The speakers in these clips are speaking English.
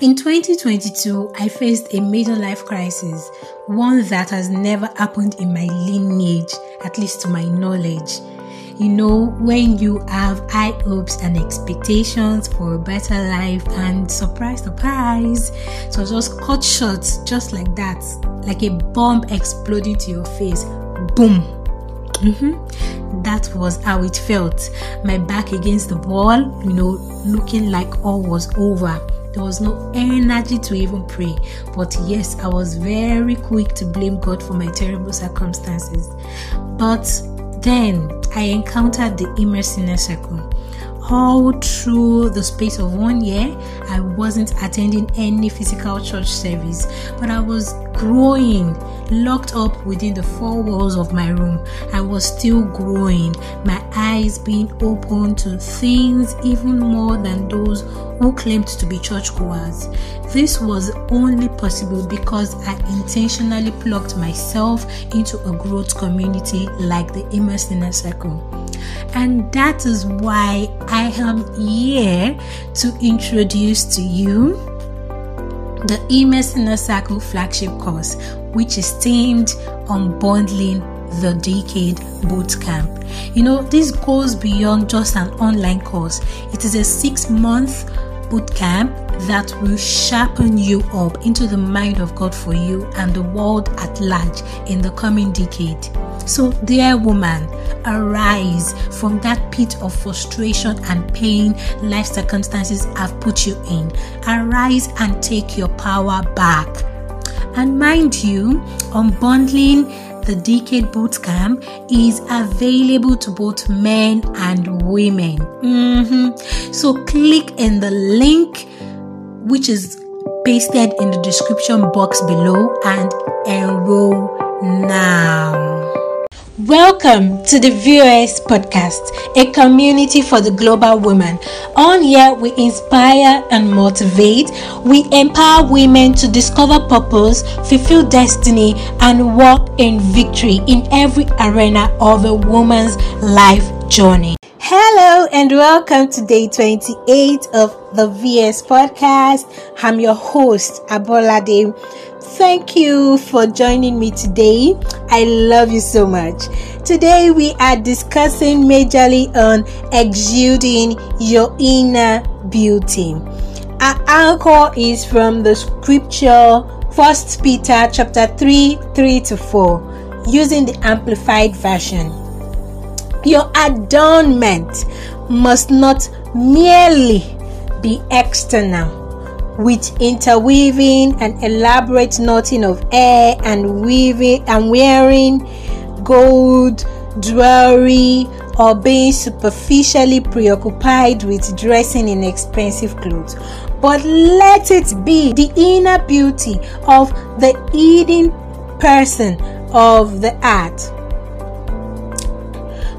In 2022, I faced a major life crisis, one that has never happened in my lineage, at least to my knowledge. You know, when you have high hopes and expectations for a better life, and surprise, surprise, so just cut short, just like that, like a bomb exploding to your face. Boom. Mm-hmm. That was how it felt. My back against the wall, you know, looking like all was over there was no energy to even pray. But yes, I was very quick to blame God for my terrible circumstances. But then I encountered the inner circle. All through the space of one year, I wasn't attending any physical church service, but I was growing, locked up within the four walls of my room. I was still growing, my eyes being open to things even more than those who claimed to be churchgoers. This was only possible because I intentionally plugged myself into a growth community like the Inner Circle. And that is why I am here to introduce to you the Immerse Inner Circle flagship course, which is themed on bundling the Decade Bootcamp. You know, this goes beyond just an online course, it is a six month bootcamp that will sharpen you up into the mind of God for you and the world at large in the coming decade. So, dear woman, arise from that pit of frustration and pain life circumstances have put you in. Arise and take your power back. And mind you, unbundling the Decade Bootcamp is available to both men and women. Mm-hmm. So click in the link which is pasted in the description box below and enroll now. Welcome to the VOS podcast, a community for the global woman. On here, we inspire and motivate. We empower women to discover purpose, fulfill destiny, and walk in victory in every arena of a woman's life journey. Hello and welcome to day 28 of the VS podcast. I'm your host, Abolade. Thank you for joining me today. I love you so much. Today we are discussing majorly on exuding your inner beauty. Our anchor is from the scripture First Peter chapter 3 3 to 4 using the amplified version. Your adornment must not merely be external, with interweaving and elaborate knotting of hair and weaving and wearing gold jewelry or being superficially preoccupied with dressing in expensive clothes. But let it be the inner beauty of the hidden person of the art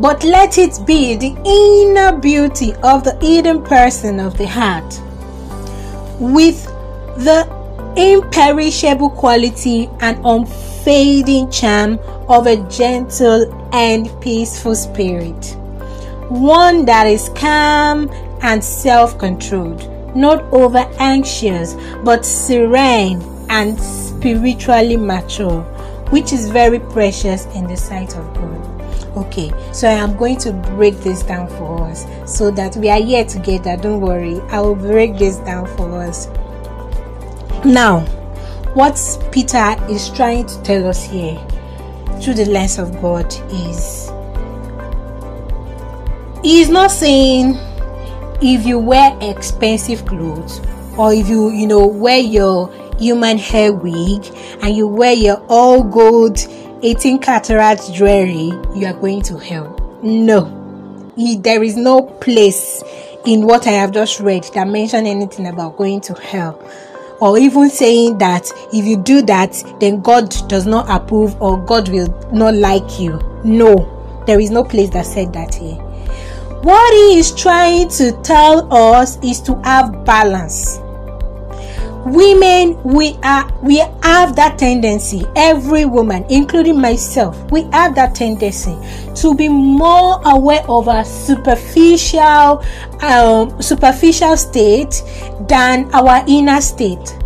but let it be the inner beauty of the hidden person of the heart with the imperishable quality and unfading charm of a gentle and peaceful spirit. One that is calm and self controlled, not over anxious, but serene and spiritually mature, which is very precious in the sight of God. Okay, so I am going to break this down for us so that we are here together. Don't worry, I will break this down for us. Now, what Peter is trying to tell us here through the lens of God is he is not saying if you wear expensive clothes or if you you know wear your human hair wig and you wear your all gold 18 cataracts jewelry, you are going to hell. No, there is no place in what I have just read that mention anything about going to hell or even saying that if you do that, then God does not approve or God will not like you. No, there is no place that said that here. What he is trying to tell us is to have balance. Women we are we have that tendency. Every woman including myself we have that tendency to be more aware of our superficial um, superficial state than our inner state.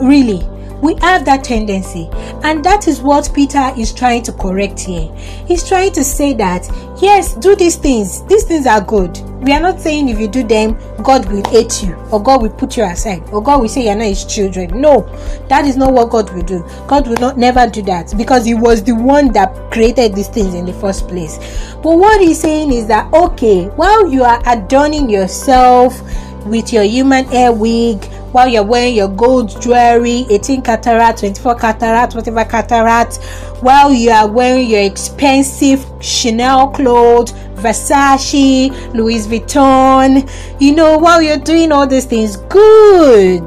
Really we have that tendency. And that is what peter is trying to correct here. He's trying to say that yes do these things. These things are good we are not saying if you do them god will hate you or god will put you aside or god will say you're not his children. No that is not what god will do. God will not never do that because he was the one that created these things in the first place. But what he's saying is that okay while you are adorning yourself with your human hair wig while you're wearing your gold jewelry 18 carat 24 carat whatever carat while you are wearing your expensive chanel clothes versace louis vuitton you know while you're doing all these things good.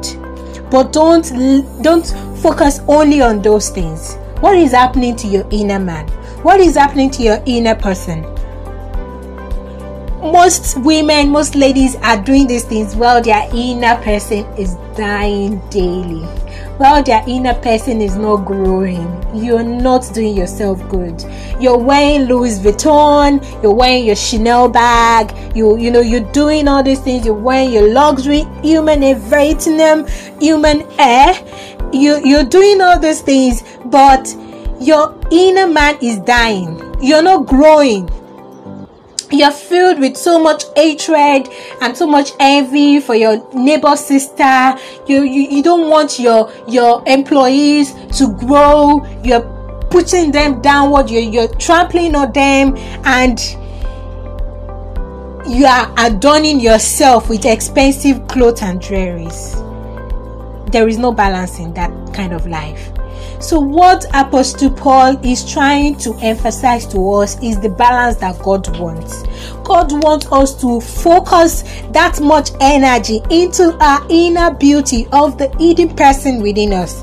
But don't don't focus only on those things. What is happening to your inner man? What is happening to your inner person most women, most ladies are doing these things while their inner person is dying daily. While their inner person is not growing, you're not doing yourself good. You're wearing Louis Vuitton, you're wearing your Chanel bag, you you know you're doing all these things. You're wearing your luxury human Vietnam human air. You you're doing all these things, but your inner man is dying. You're not growing you're filled with so much hatred and so much envy for your neighbor sister. You, you you don't want your your employees to grow. You're putting them downward. You're, you're trampling on them and you are adorning yourself with expensive clothes and jewelries. There is no balance in that kind of life so, what Apostle Paul is trying to emphasize to us is the balance that God wants. God wants us to focus that much energy into our inner beauty of the hidden person within us.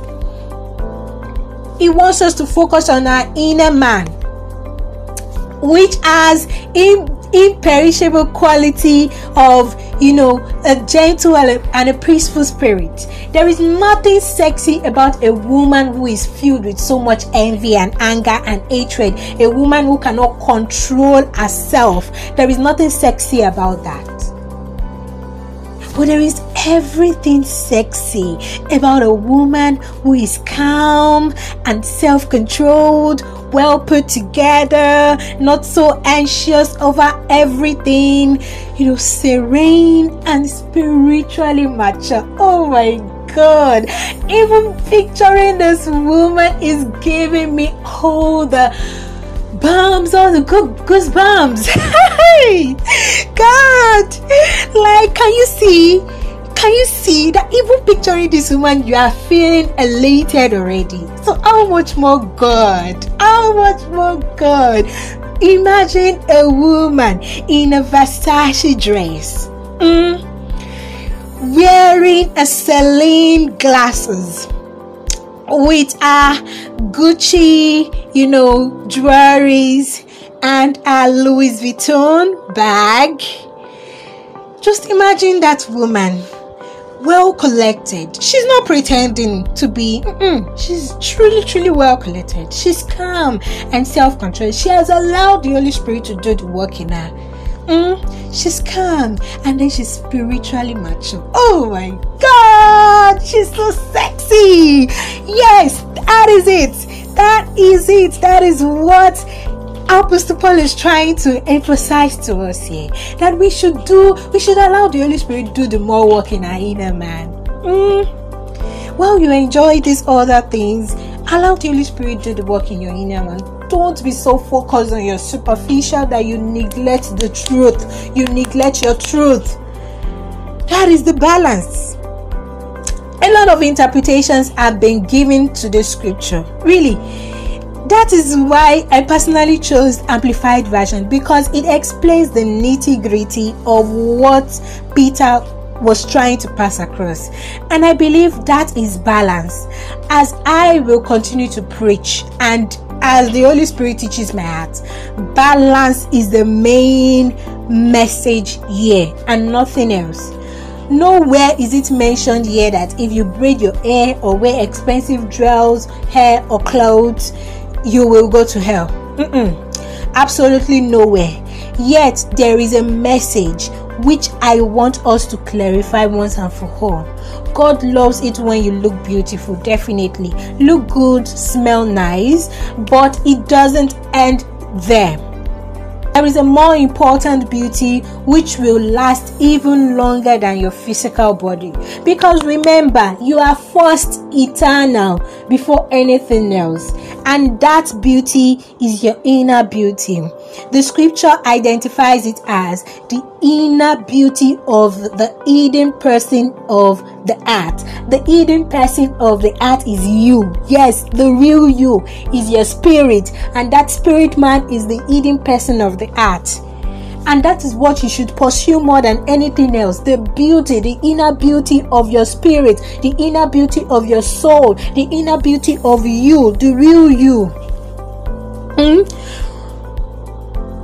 He wants us to focus on our inner man, which has imperishable quality of you know a gentle and a peaceful spirit. There is nothing sexy about a woman who is filled with so much envy and anger and hatred. A woman who cannot control herself. There is nothing sexy about that. But there is everything sexy about a woman who is calm and self controlled, well put together, not so anxious over everything, you know, serene and spiritually mature. Oh my God, even picturing this woman is giving me all the bumps, all the good goosebumps. God, like, can you see? Can you see that even picturing this woman, you are feeling elated already? So, how much more God? How much more God? Imagine a woman in a Versace dress, mm, wearing a Celine glasses with a Gucci, you know, jewelries and a Louis Vuitton bag. Just imagine that woman well collected. She's not pretending to be. Mm-mm. She's truly, truly well collected. She's calm and self controlled. She has allowed the Holy Spirit to do the work in her. Mm, she's calm and then she's spiritually mature. Oh my god, she's so sexy. Yes, that is it. That is it. That is what Apostle Paul is trying to emphasize to us here that we should do, we should allow the Holy Spirit do the more work in our inner man. Mm. While you enjoy these other things, allow the Holy Spirit do the work in your inner man. Don't be so focused on your superficial that you neglect the truth. You neglect your truth. That is the balance. A lot of interpretations have been given to the scripture. Really, that is why I personally chose Amplified Version because it explains the nitty gritty of what Peter was trying to pass across. And I believe that is balance. As I will continue to preach and as the Holy Spirit teaches my heart, balance is the main message here and nothing else. nowhere is it mentioned here that if you braid your hair or wear expensive jewels, hair, or clothes, you will go to hell. Mm-mm. Absolutely nowhere. Yet there is a message which I want us to clarify once and for all. God loves it when you look beautiful, definitely. Look good, smell nice, but it doesn't end there. There is a more important beauty which will last even longer than your physical body. Because remember, you are first eternal before anything else, and that beauty is your inner beauty. The scripture identifies it as the inner beauty of the hidden person of the art. The hidden person of the art is you. Yes, the real you is your spirit, and that spirit man is the hidden person of the art. And that is what you should pursue more than anything else. The beauty, the inner beauty of your spirit, the inner beauty of your soul, the inner beauty of you, the real you. Hmm?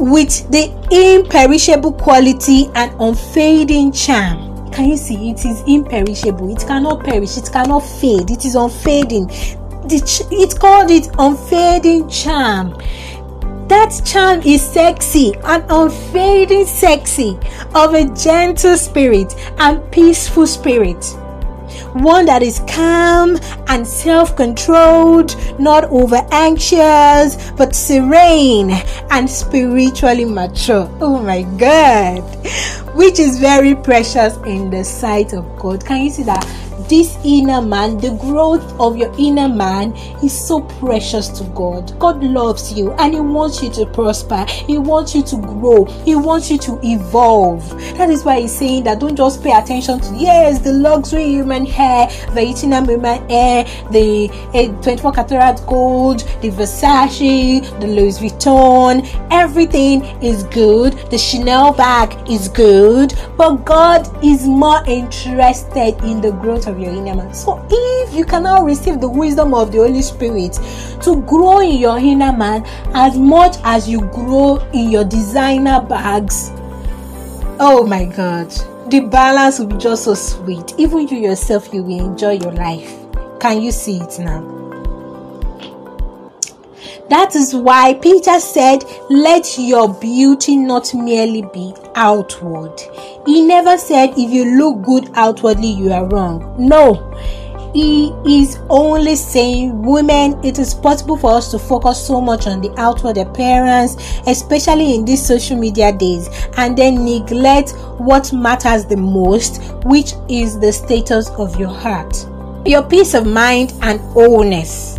With the imperishable quality and unfading charm. Can you see? It is imperishable. It cannot perish. It cannot fade. It is unfading. It's called it unfading charm that charm is sexy and unfading sexy of a gentle spirit and peaceful spirit one that is calm and self controlled, not over anxious, but serene and spiritually mature. Oh my God! Which is very precious in the sight of God. Can you see that? This inner man, the growth of your inner man is so precious to God. God loves you and He wants you to prosper. He wants you to grow. He wants you to evolve. That is why He's saying that don't just pay attention to yes, the luxury human hair, the 18 human hair, the uh, 24 karat gold, the Versace, the Louis Vuitton. Everything is good. The Chanel bag is good, but God is more interested in the growth of your inner man. So if you cannot receive the wisdom of the Holy Spirit to grow in your inner man as much as you grow in your designer bags, oh my god, the balance will be just so sweet. Even you yourself, you will enjoy your life. Can you see it now? That is why Peter said, Let your beauty not merely be outward. He never said, If you look good outwardly, you are wrong. No. He is only saying, Women, it is possible for us to focus so much on the outward appearance, especially in these social media days, and then neglect what matters the most, which is the status of your heart, your peace of mind, and wholeness.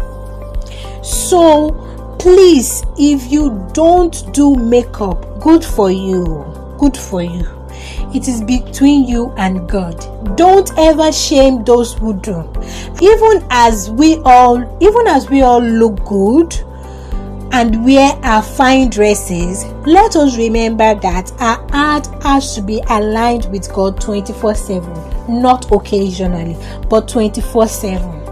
So, please if you don't do makeup good for you. Good for you. It is between you and god. Don't ever shame those who do. Even as we all even as we all look good and wear our fine dresses, let us remember that our heart has to be aligned with God 24 7, not occasionally, but 24 7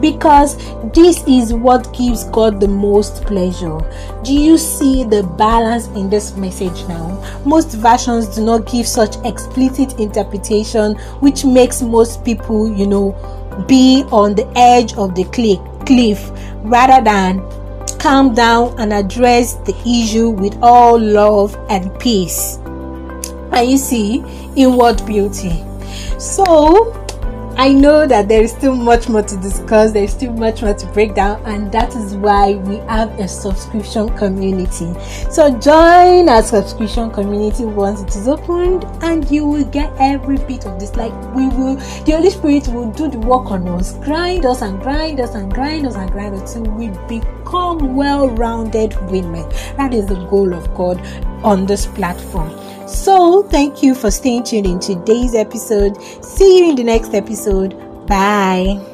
because this is what gives God the most pleasure. Do you see the balance in this message now? Most versions do not give such explicit interpretation, which makes most people, you know, be on the edge of the cliff rather than calm down and address the issue with all love and peace. And you see, inward beauty. So, I know that there is still much more to discuss, there's still much more to break down, and that is why we have a subscription community. So, join our subscription community once it is opened, and you will get every bit of this. Like, we will, the Holy Spirit will do the work on us, grind us and grind us and grind us and grind us until we become well rounded women. That is the goal of God on this platform. So, thank you for staying tuned in today's episode. See you in the next episode. Bye.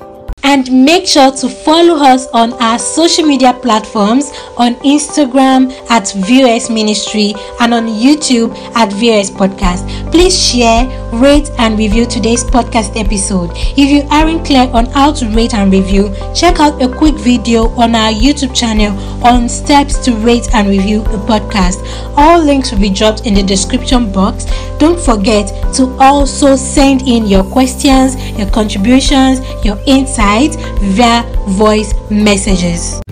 And make sure to follow us on our social media platforms on Instagram at VOS Ministry and on YouTube at VOS Podcast. Please share, rate and review today's podcast episode. If you aren't clear on how to rate and review, check out a quick video on our YouTube channel on steps to rate and review a podcast. All links will be dropped in the description box. Don't forget to also send in your questions, your contributions, your insights via voice messages.